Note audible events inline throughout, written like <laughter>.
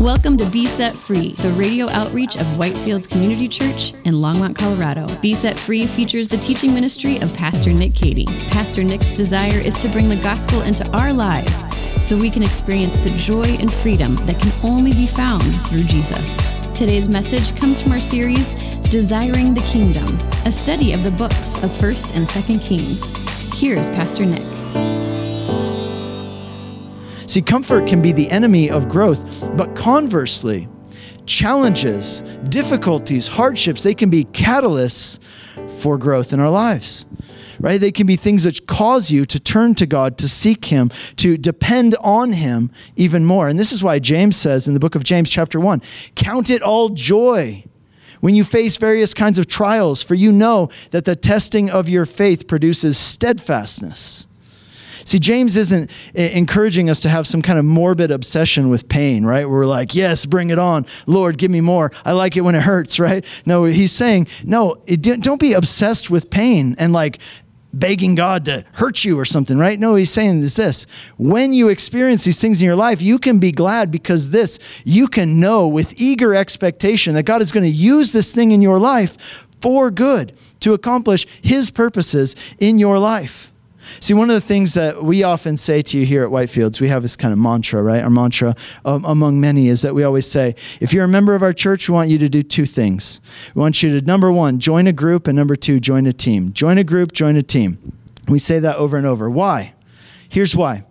Welcome to Be Set Free, the radio outreach of Whitefields Community Church in Longmont, Colorado. Be Set Free features the teaching ministry of Pastor Nick Cady. Pastor Nick's desire is to bring the gospel into our lives so we can experience the joy and freedom that can only be found through Jesus. Today's message comes from our series, Desiring the Kingdom, a study of the books of 1st and 2nd Kings. Here's Pastor Nick. See, comfort can be the enemy of growth, but conversely, challenges, difficulties, hardships, they can be catalysts for growth in our lives. Right? They can be things that cause you to turn to God, to seek Him, to depend on Him even more. And this is why James says in the book of James, chapter 1 Count it all joy when you face various kinds of trials, for you know that the testing of your faith produces steadfastness. See, James isn't eh, encouraging us to have some kind of morbid obsession with pain, right? We're like, yes, bring it on. Lord, give me more. I like it when it hurts, <laughs> right? No, he's saying, no, don't be obsessed with pain and like begging God to hurt you or something, right? No, he's saying is this when you experience these things in your life, you can be glad because this, you can know with eager expectation that God is going to use this thing in your life for good to accomplish his purposes in your life. See, one of the things that we often say to you here at Whitefields, we have this kind of mantra, right? Our mantra um, among many is that we always say, if you're a member of our church, we want you to do two things. We want you to, number one, join a group, and number two, join a team. Join a group, join a team. We say that over and over. Why? Here's why.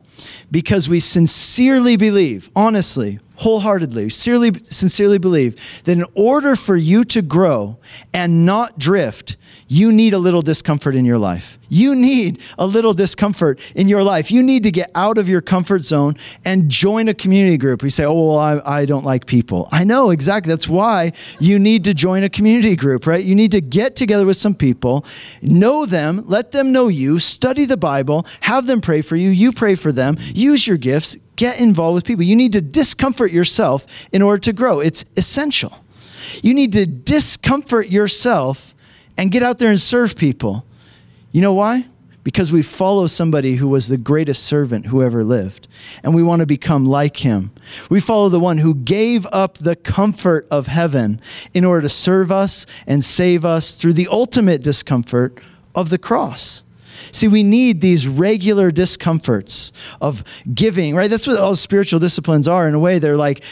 Because we sincerely believe, honestly, wholeheartedly, sincerely, sincerely believe that in order for you to grow and not drift, you need a little discomfort in your life. You need a little discomfort in your life. You need to get out of your comfort zone and join a community group. We say, oh, well, I, I don't like people. I know exactly. That's why you need to join a community group, right? You need to get together with some people, know them, let them know you, study the Bible, have them pray for you, you pray for them, use your gifts, get involved with people. You need to discomfort yourself in order to grow. It's essential. You need to discomfort yourself and get out there and serve people. You know why? Because we follow somebody who was the greatest servant who ever lived, and we want to become like him. We follow the one who gave up the comfort of heaven in order to serve us and save us through the ultimate discomfort of the cross. See, we need these regular discomforts of giving, right? That's what all spiritual disciplines are. In a way, they're like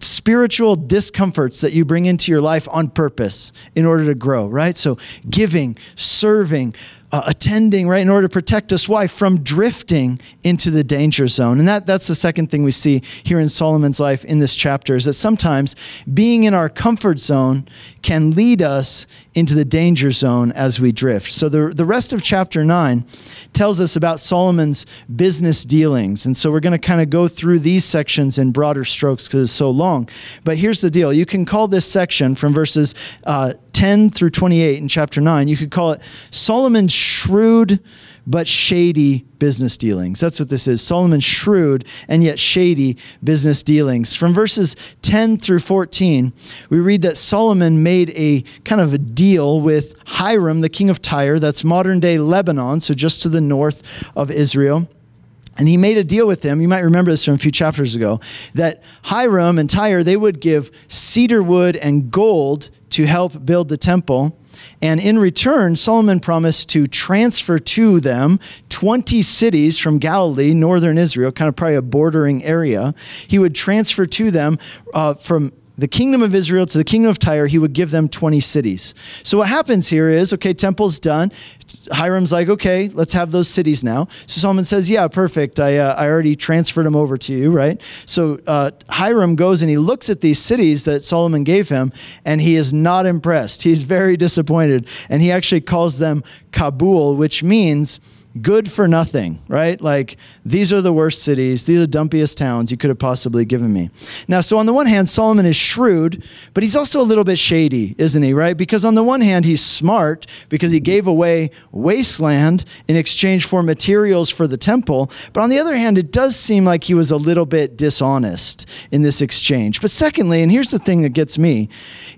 spiritual discomforts that you bring into your life on purpose in order to grow, right? So, giving, serving, uh, attending, right, in order to protect us. Why? From drifting into the danger zone. And that, that's the second thing we see here in Solomon's life in this chapter is that sometimes being in our comfort zone can lead us into the danger zone as we drift. So the, the rest of chapter 9 tells us about Solomon's business dealings. And so we're going to kind of go through these sections in broader strokes because it's so long. But here's the deal you can call this section from verses uh, 10 through 28 in chapter 9, you could call it Solomon's shrewd but shady business dealings. That's what this is. Solomon's shrewd and yet shady business dealings. From verses 10 through 14, we read that Solomon made a kind of a deal with Hiram, the king of Tyre, that's modern day Lebanon, so just to the north of Israel. And he made a deal with them. You might remember this from a few chapters ago that Hiram and Tyre, they would give cedar wood and gold to help build the temple. And in return, Solomon promised to transfer to them 20 cities from Galilee, northern Israel, kind of probably a bordering area. He would transfer to them uh, from the kingdom of Israel to the kingdom of Tyre, he would give them 20 cities. So what happens here is, okay, temple's done. Hiram's like, okay, let's have those cities now. So Solomon says, yeah, perfect. I, uh, I already transferred them over to you, right? So uh, Hiram goes and he looks at these cities that Solomon gave him, and he is not impressed. He's very disappointed. And he actually calls them Kabul, which means good for nothing, right? Like, these are the worst cities. These are the dumpiest towns you could have possibly given me. Now, so on the one hand, Solomon is shrewd, but he's also a little bit shady, isn't he, right? Because on the one hand, he's smart because he gave away wasteland in exchange for materials for the temple. But on the other hand, it does seem like he was a little bit dishonest in this exchange. But secondly, and here's the thing that gets me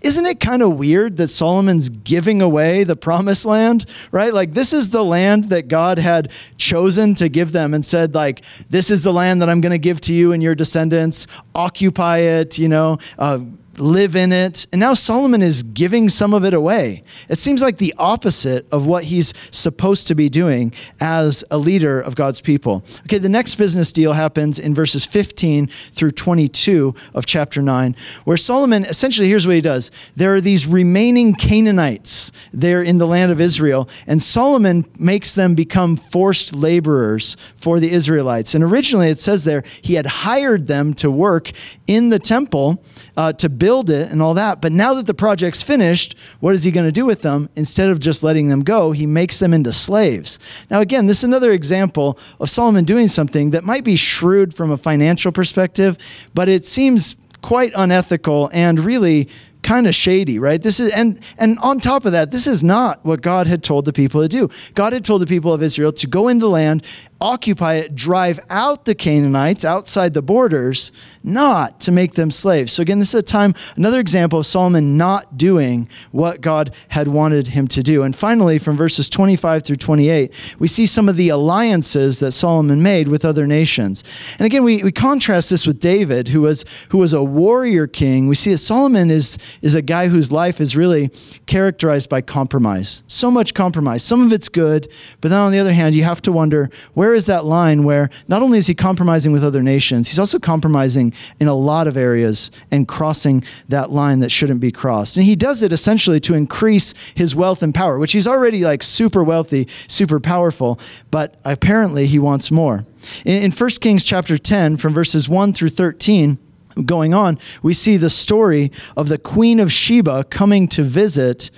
isn't it kind of weird that Solomon's giving away the promised land, right? Like, this is the land that God had chosen to give them and said, like, this is the land that I'm going to give to you and your descendants. Occupy it, you know, uh, live in it. And now Solomon is giving some of it away. It seems like the opposite of what he's supposed to be doing as a leader of God's people. Okay, the next business deal happens in verses 15 through 22 of chapter 9, where Solomon essentially, here's what he does there are these remaining Canaanites there in the land of Israel, and Solomon makes them become forced laborers for the Israelites. And originally it says there he had hired them to work in the temple uh, to build it and all that. But now that the project's finished, what is he going to do with them? Instead of just letting them go, he makes them into slaves. Now, again, this is another example of Solomon doing something that might be shrewd from a financial perspective, but it seems quite unethical and really kind of shady, right? This is and and on top of that, this is not what God had told the people to do. God had told the people of Israel to go into land occupy it, drive out the Canaanites outside the borders, not to make them slaves. So, again, this is a time, another example of Solomon not doing what God had wanted him to do. And finally, from verses 25 through 28, we see some of the alliances that Solomon made with other nations. And again, we, we contrast this with David, who was, who was a warrior king. We see that Solomon is, is a guy whose life is really characterized by compromise. So much compromise. Some of it's good, but then on the other hand, you have to wonder where is that line where not only is he compromising with other nations, he's also compromising in a lot of areas and crossing that line that shouldn't be crossed. And he does it essentially to increase his wealth and power, which he's already like super wealthy, super powerful, but apparently he wants more. In, in 1 Kings chapter 10, from verses 1 through 13, going on, we see the story of the Queen of Sheba coming to visit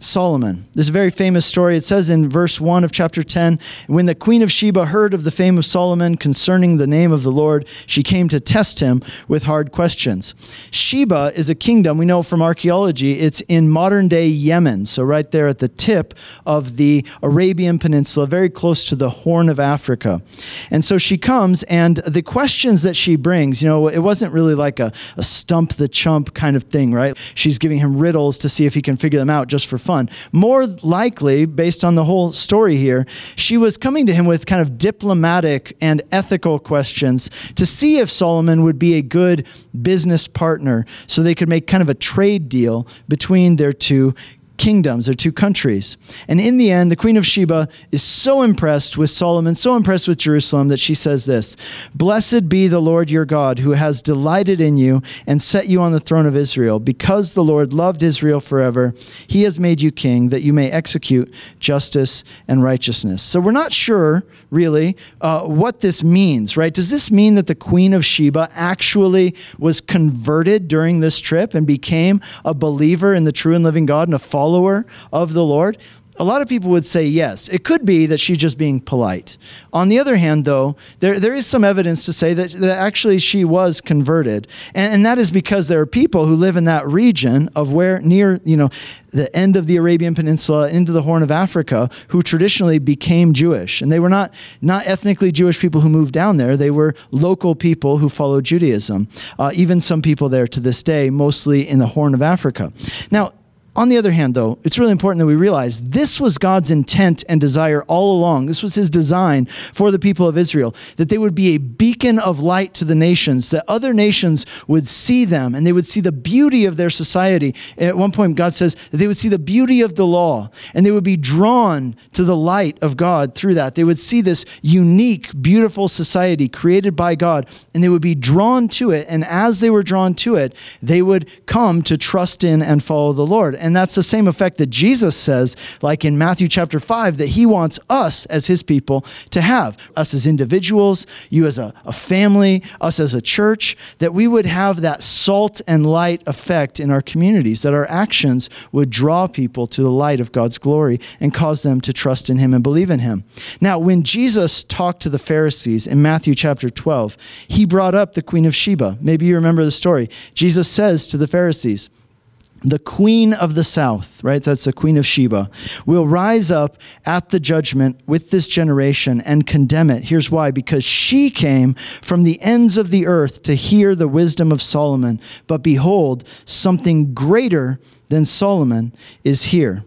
Solomon. This is a very famous story. It says in verse 1 of chapter 10 When the queen of Sheba heard of the fame of Solomon concerning the name of the Lord, she came to test him with hard questions. Sheba is a kingdom, we know from archaeology, it's in modern day Yemen. So, right there at the tip of the Arabian Peninsula, very close to the Horn of Africa. And so she comes, and the questions that she brings, you know, it wasn't really like a, a stump the chump kind of thing, right? She's giving him riddles to see if he can figure them out just for fun fun. More likely, based on the whole story here, she was coming to him with kind of diplomatic and ethical questions to see if Solomon would be a good business partner so they could make kind of a trade deal between their two kingdoms or two countries. And in the end, the Queen of Sheba is so impressed with Solomon, so impressed with Jerusalem, that she says this Blessed be the Lord your God, who has delighted in you and set you on the throne of Israel. Because the Lord loved Israel forever, he has made you king, that you may execute justice and righteousness. So we're not sure, really, uh, what this means, right? Does this mean that the Queen of Sheba actually was converted during this trip and became a believer in the true and living God and a follower? Follower of the Lord? A lot of people would say yes. It could be that she's just being polite. On the other hand, though, there, there is some evidence to say that, that actually she was converted. And, and that is because there are people who live in that region of where near, you know, the end of the Arabian Peninsula into the Horn of Africa who traditionally became Jewish. And they were not, not ethnically Jewish people who moved down there, they were local people who followed Judaism. Uh, even some people there to this day, mostly in the Horn of Africa. Now, on the other hand, though, it's really important that we realize this was God's intent and desire all along. This was his design for the people of Israel, that they would be a beacon of light to the nations, that other nations would see them and they would see the beauty of their society. At one point, God says that they would see the beauty of the law and they would be drawn to the light of God through that. They would see this unique, beautiful society created by God and they would be drawn to it. And as they were drawn to it, they would come to trust in and follow the Lord. And that's the same effect that Jesus says, like in Matthew chapter 5, that he wants us as his people to have. Us as individuals, you as a, a family, us as a church, that we would have that salt and light effect in our communities, that our actions would draw people to the light of God's glory and cause them to trust in him and believe in him. Now, when Jesus talked to the Pharisees in Matthew chapter 12, he brought up the Queen of Sheba. Maybe you remember the story. Jesus says to the Pharisees, the queen of the south, right? That's the queen of Sheba, will rise up at the judgment with this generation and condemn it. Here's why because she came from the ends of the earth to hear the wisdom of Solomon. But behold, something greater than Solomon is here.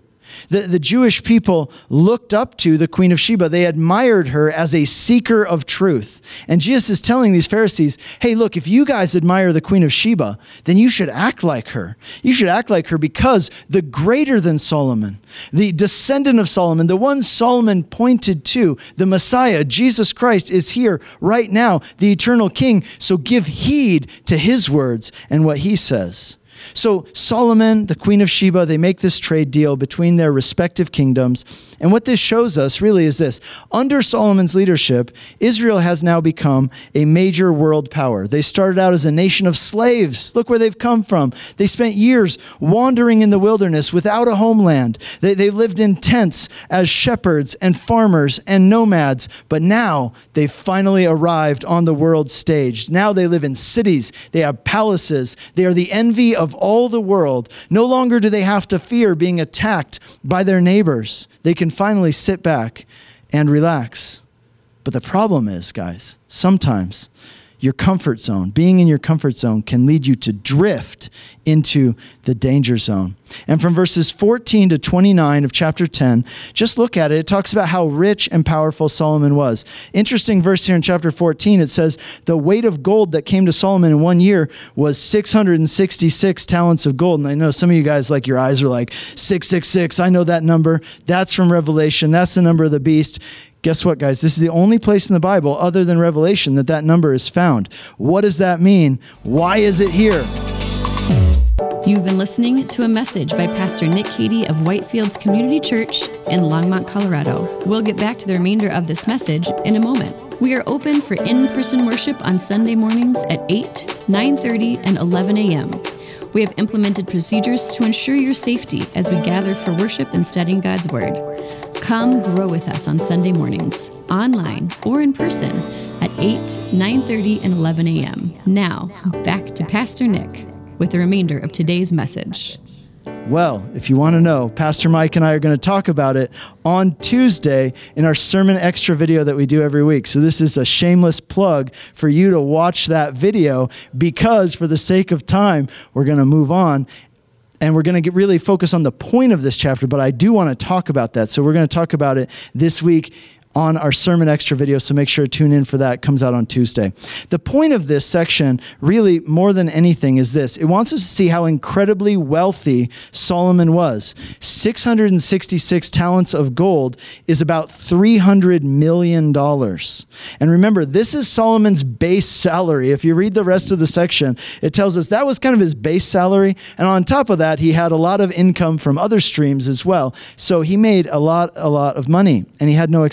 The, the Jewish people looked up to the Queen of Sheba. They admired her as a seeker of truth. And Jesus is telling these Pharisees, hey, look, if you guys admire the Queen of Sheba, then you should act like her. You should act like her because the greater than Solomon, the descendant of Solomon, the one Solomon pointed to, the Messiah, Jesus Christ, is here right now, the eternal King. So give heed to his words and what he says. So Solomon, the Queen of Sheba, they make this trade deal between their respective kingdoms. And what this shows us really is this under Solomon's leadership, Israel has now become a major world power. They started out as a nation of slaves. Look where they've come from. They spent years wandering in the wilderness without a homeland. They, they lived in tents as shepherds and farmers and nomads. But now they've finally arrived on the world stage. Now they live in cities, they have palaces, they are the envy of all the world. No longer do they have to fear being attacked by their neighbors. They can finally sit back and relax. But the problem is, guys, sometimes your comfort zone, being in your comfort zone, can lead you to drift into the danger zone. And from verses 14 to 29 of chapter 10, just look at it. It talks about how rich and powerful Solomon was. Interesting verse here in chapter 14. It says, The weight of gold that came to Solomon in one year was 666 talents of gold. And I know some of you guys, like, your eyes are like, 666. I know that number. That's from Revelation. That's the number of the beast. Guess what, guys? This is the only place in the Bible, other than Revelation, that that number is found. What does that mean? Why is it here? You've been listening to a message by Pastor Nick Cady of Whitefields Community Church in Longmont, Colorado. We'll get back to the remainder of this message in a moment. We are open for in-person worship on Sunday mornings at 8, 9:30, and 11 a.m. We have implemented procedures to ensure your safety as we gather for worship and studying God's Word. Come grow with us on Sunday mornings, online or in person at 8, 9:30 and 11 a.m. Now, back to Pastor Nick with the remainder of today's message. Well, if you want to know, Pastor Mike and I are going to talk about it on Tuesday in our Sermon Extra video that we do every week. So, this is a shameless plug for you to watch that video because, for the sake of time, we're going to move on and we're going to really focus on the point of this chapter, but I do want to talk about that. So we're going to talk about it this week on our sermon extra video, so make sure to tune in for that. It comes out on Tuesday. The point of this section, really more than anything, is this it wants us to see how incredibly wealthy Solomon was. 666 talents of gold is about $300 million. And remember, this is Solomon's base salary. If you read the rest of the section, it tells us that was kind of his base salary. And on top of that, he had a lot of income from other streams as well. So he made a lot, a lot of money, and he had no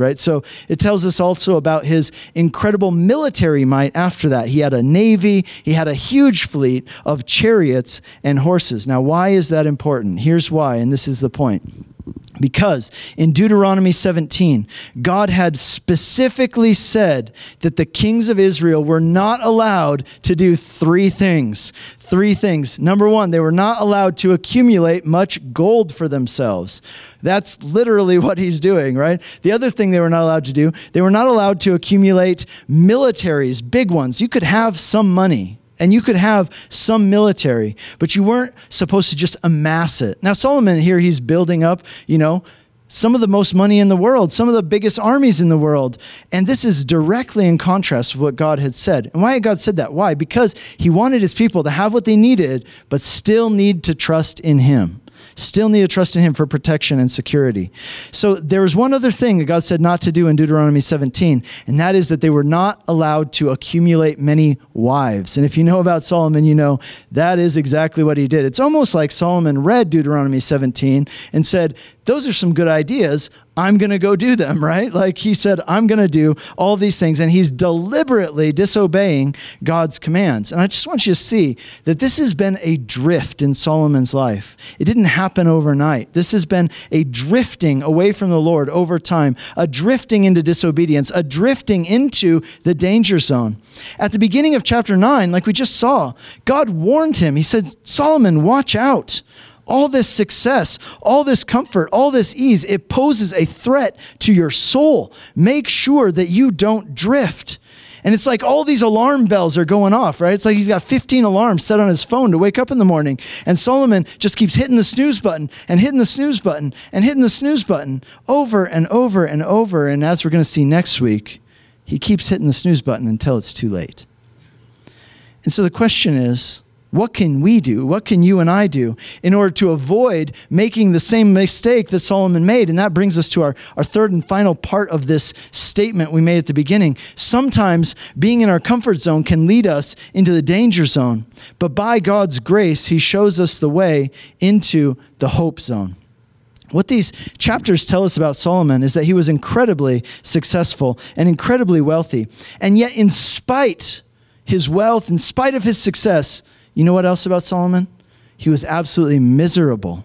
right? So it tells us also about his incredible military might after that. He had a navy, he had a huge fleet of chariots and horses. Now, why is that important? Here's why, and this is the point. Because in Deuteronomy 17, God had specifically said that the kings of Israel were not allowed to do three things. Three things. Number one, they were not allowed to accumulate much gold for themselves. That's literally <laughs> what he's doing, right? The other thing they were not allowed to do, they were not allowed to accumulate militaries, big ones. You could have some money, and you could have some military, but you weren't supposed to just amass it. Now, Solomon here, he's building up, you know, some of the most money in the world, some of the biggest armies in the world. And this is directly in contrast with what God had said. And why had God said that? Why? Because he wanted his people to have what they needed, but still need to trust in him still need to trust in him for protection and security. So there was one other thing that God said not to do in Deuteronomy 17, and that is that they were not allowed to accumulate many wives. And if you know about Solomon, you know that is exactly what he did. It's almost like Solomon read Deuteronomy 17 and said, Those are some good ideas. I'm going to go do them, right? Like he said, I'm going to do all these things. And he's deliberately disobeying God's commands. And I just want you to see that this has been a drift in Solomon's life. It didn't happen overnight. This has been a drifting away from the Lord over time, a drifting into disobedience, a drifting into the danger zone. At the beginning of chapter 9, like we just saw, God warned him. He said, Solomon, watch out all this success, all this comfort, all this ease, it poses a threat to your soul. Make sure that you don't drift. And it's like all these alarm bells are going off, right? It's like he's got 15 alarms set on his phone to wake up in the morning. And Solomon just keeps hitting the snooze button and hitting the snooze button and hitting the snooze button over and over and over. And as we're going to see next week, he keeps hitting the snooze button until it's too late. And so the question is, what can we do? What can you and I do in order to avoid making the same mistake that Solomon made? And that brings us to our, our third and final part of this statement we made at the beginning. Sometimes being in our comfort zone can lead us into the danger zone, but by God's grace, He shows us the way into the hope zone. What these chapters tell us about Solomon is that he was incredibly successful and incredibly wealthy. And yet, in spite his wealth, in spite of his success, you know what else about Solomon? He was absolutely miserable.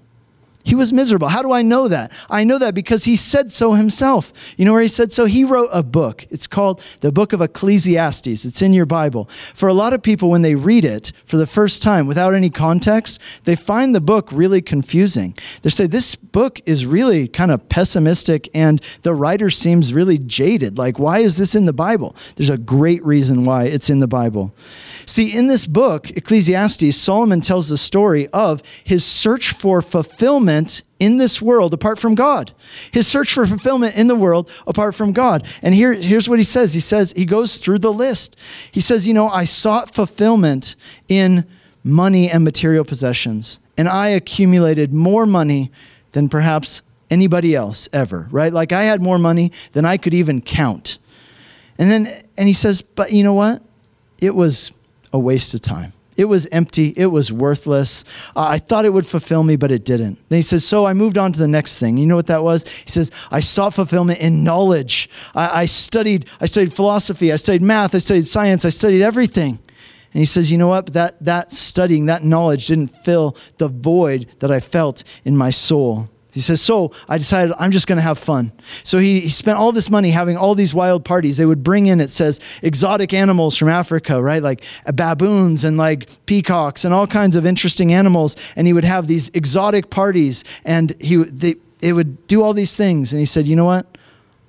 He was miserable. How do I know that? I know that because he said so himself. You know where he said so? He wrote a book. It's called the Book of Ecclesiastes. It's in your Bible. For a lot of people, when they read it for the first time without any context, they find the book really confusing. They say, This book is really kind of pessimistic, and the writer seems really jaded. Like, why is this in the Bible? There's a great reason why it's in the Bible. See, in this book, Ecclesiastes, Solomon tells the story of his search for fulfillment fulfillment in this world apart from God. His search for fulfillment in the world apart from God. And here, here's what he says. He says, he goes through the list. He says, You know, I sought fulfillment in money and material possessions, and I accumulated more money than perhaps anybody else ever, right? Like I had more money than I could even count. And then, and he says, But you know what? It was a waste of time. It was empty. It was worthless. Uh, I thought it would fulfill me, but it didn't. Then he says, So I moved on to the next thing. You know what that was? He says, I sought fulfillment in knowledge. I, I studied, I studied philosophy, I studied math, I studied science, I studied everything. And he says, You know what? That, that studying, that knowledge didn't fill the void that I felt in my soul. He says, So I decided I'm just going to have fun. So he, he spent all this money having all these wild parties. They would bring in, it says, exotic animals from Africa, right? Like uh, baboons and like peacocks and all kinds of interesting animals. And he would have these exotic parties and he, they, they would do all these things. And he said, You know what?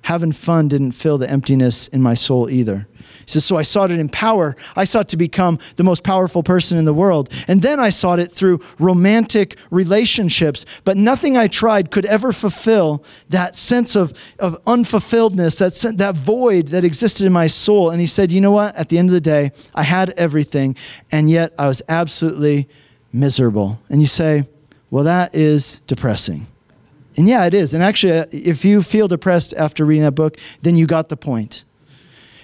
Having fun didn't fill the emptiness in my soul either. He says, So I sought it in power. I sought to become the most powerful person in the world. And then I sought it through romantic relationships. But nothing I tried could ever fulfill that sense of, of unfulfilledness, that, that void that existed in my soul. And he said, You know what? At the end of the day, I had everything, and yet I was absolutely miserable. And you say, Well, that is depressing. And yeah, it is. And actually, uh, if you feel depressed after reading that book, then you got the point.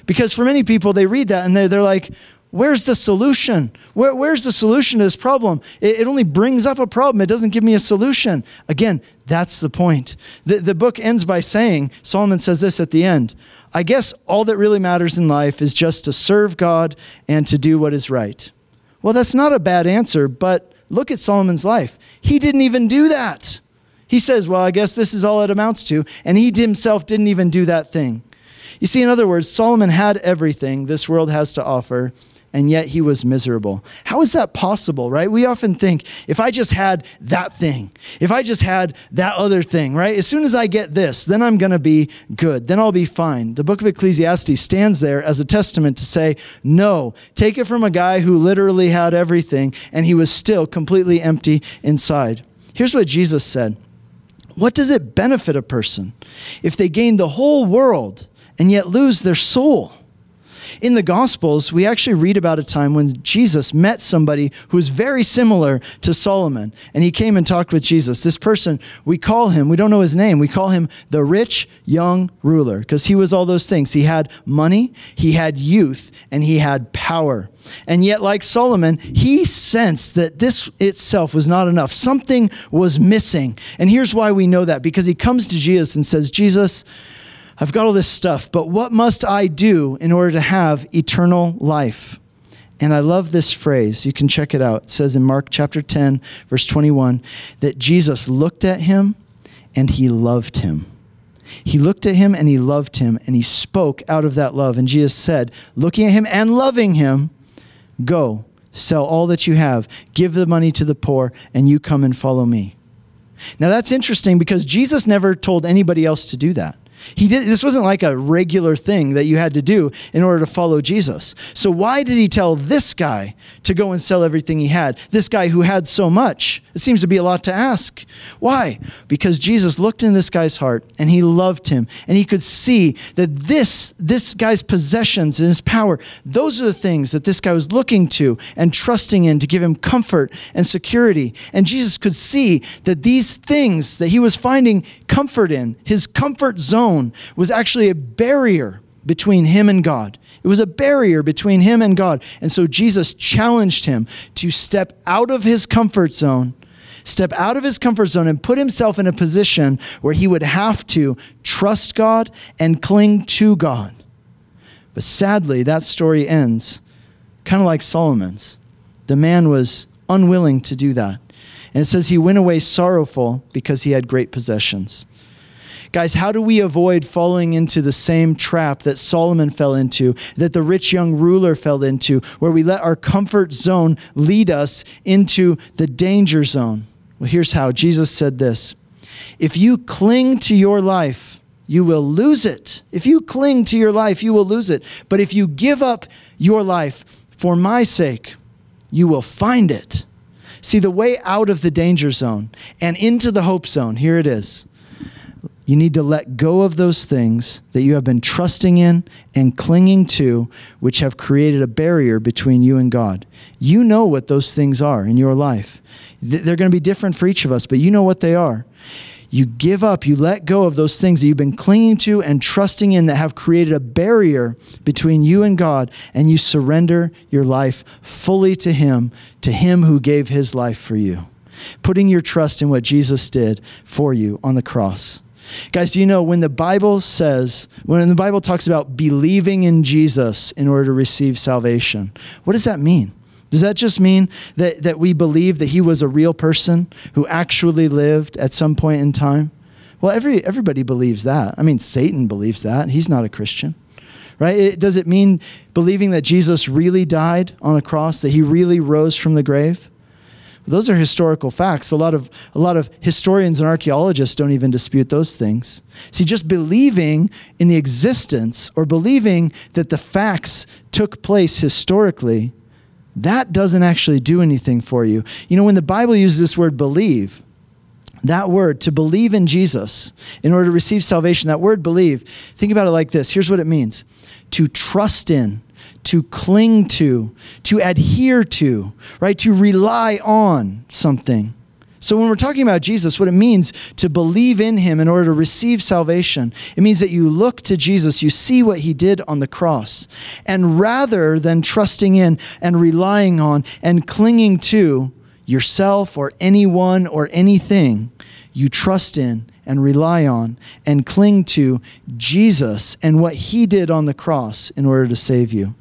Because for many people, they read that and they're, they're like, Where's the solution? Where, where's the solution to this problem? It, it, only brings up a problem. It doesn't give me a solution. Again, that's the point. The, the book ends by saying, Solomon says this at the end I guess all that really matters in life is just to serve God and to do what is right. Well, that's not a bad answer, but look at Solomon's life. He didn't even do that. He says, Well, I guess this is all it amounts to. And he himself didn't even do that thing. You see, in other words, Solomon had everything this world has to offer, and yet he was miserable. How is that possible, right? We often think if I just had that thing, if I just had that other thing, right? As soon as I get this, then I'm going to be good. Then I'll be fine. The book of Ecclesiastes stands there as a testament to say, no, take it from a guy who literally had everything and he was still completely empty inside. Here's what Jesus said What does it benefit a person if they gain the whole world? and yet lose their soul. In the Gospels, we actually read about a time when Jesus met somebody who was very similar to Solomon, and he came and talked with Jesus. This person, we call him, we don't know his name, we call him the rich young ruler because he was all those things. He had money, he had youth, and he had power. And yet, like Solomon, he sensed that this itself was not enough. Something was missing. And here's why we know that because he comes to Jesus and says, Jesus, I've got all this stuff, but what must I do in order to have eternal life? And I love this phrase. You can check it out. It says in Mark chapter 10, verse 21, that Jesus looked at him and he loved him. He looked at him and he loved him, and he spoke out of that love. And Jesus said, looking at him and loving him, Go, sell all that you have, give the money to the poor, and you come and follow me. Now that's interesting because Jesus never told anybody else to do that. He did this wasn't like a regular thing that you had to do in order to follow Jesus. So why did he tell this guy to go and sell everything he had? This guy who had so much. It seems to be a lot to ask. Why? Because Jesus looked in this guy's heart and he loved him and he could see that this this guy's possessions and his power, those are the things that this guy was looking to and trusting in to give him comfort and security. And Jesus could see that these things that he was finding comfort in, his comfort zone was actually a barrier between him and God. It was a barrier between him and God. And so Jesus challenged him to step out of his comfort zone, step out of his comfort zone, and put himself in a position where he would have to trust God and cling to God. But sadly, that story ends kind of like Solomon's. The man was unwilling to do that. And it says he went away sorrowful because he had great possessions. Guys, how do we avoid falling into the same trap that Solomon fell into, that the rich young ruler fell into, where we let our comfort zone lead us into the danger zone? Well, here's how Jesus said this If you cling to your life, you will lose it. If you cling to your life, you will lose it. But if you give up your life for my sake, you will find it. See, the way out of the danger zone and into the hope zone, here it is. You need to let go of those things that you have been trusting in and clinging to, which have created a barrier between you and God. You know what those things are in your life. They're going to be different for each of us, but you know what they are. You give up, you let go of those things that you've been clinging to and trusting in that have created a barrier between you and God, and you surrender your life fully to Him, to Him who gave His life for you. Putting your trust in what Jesus did for you on the cross. Guys, do you know when the Bible says, when the Bible talks about believing in Jesus in order to receive salvation, what does that mean? Does that just mean that, that we believe that he was a real person who actually lived at some point in time? Well, every, everybody believes that. I mean, Satan believes that. He's not a Christian. Right? It, does it mean believing that Jesus really died on a cross, that he really rose from the grave? Those are historical facts. A lot of a lot of historians and archaeologists don't even dispute those things. See, just believing in the existence or believing that the facts took place historically, that doesn't actually do anything for you. You know, when the Bible uses this word believe, that word to believe in Jesus in order to receive salvation, that word believe, think about it like this. Here's what it means to trust in to cling to, to adhere to, right? To rely on something. So, when we're talking about Jesus, what it means to believe in him in order to receive salvation, it means that you look to Jesus, you see what he did on the cross. And rather than trusting in and relying on and clinging to yourself or anyone or anything, you trust in and rely on and cling to Jesus and what he did on the cross in order to save you.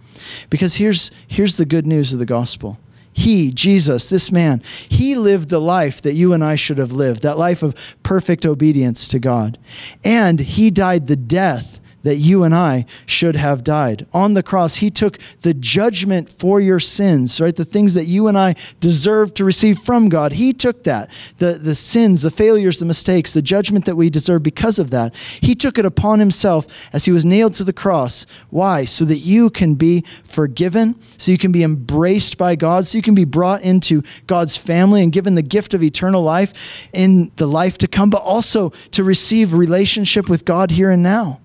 Because here's, here's the good news of the gospel. He, Jesus, this man, he lived the life that you and I should have lived, that life of perfect obedience to God. And he died the death that you and I should have died. On the cross, He took the judgment for your sins, right? The things that you and I deserve to receive from God. He took that. The, the sins, the failures, the mistakes, the judgment that we deserve because of that. He took it upon Himself as He was nailed to the cross. Why? So that you can be forgiven, so you can be embraced by God, so you can be brought into God's family and given the gift of eternal life in the life to come, but also to receive relationship with God here and now.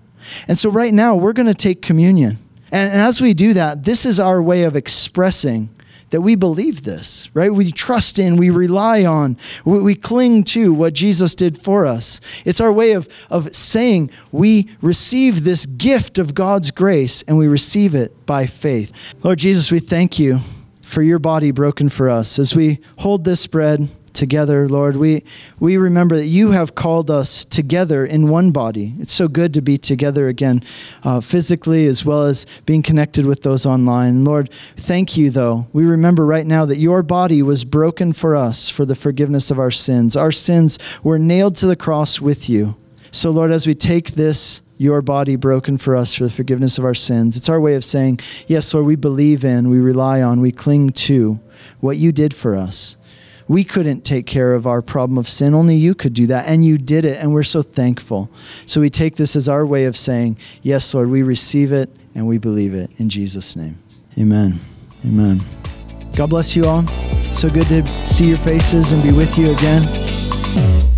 And so, right now, we're going to take communion. And, and as we do that, this is our way of expressing that we believe this, right? We trust in, we rely on, we, we, cling to what Jesus did for us. It's our way of, of saying we receive this gift of God's grace and we receive it by faith. Lord Jesus, we thank you for your body broken for us. As we hold this bread, together, Lord. We, we remember that you have called us together in one body. It's so good to be together again, uh, physically as well as being connected with those online. Lord, thank you, though. We remember right now that your body was broken for us for the forgiveness of our sins. Our sins were nailed to the cross with you. So, Lord, as we take this, your body broken for us for the forgiveness of our sins. It's our way of saying, Yes, Lord, we believe in, we rely on, we cling to what you did for us We couldn't take care of our problem of sin. Only you could do that. And you did it. And we're so thankful. So we take this as our way of saying, Yes, Lord, we receive it and we believe it. In Jesus' name. Amen. Amen. God bless you all. So good to see your faces and be with you again.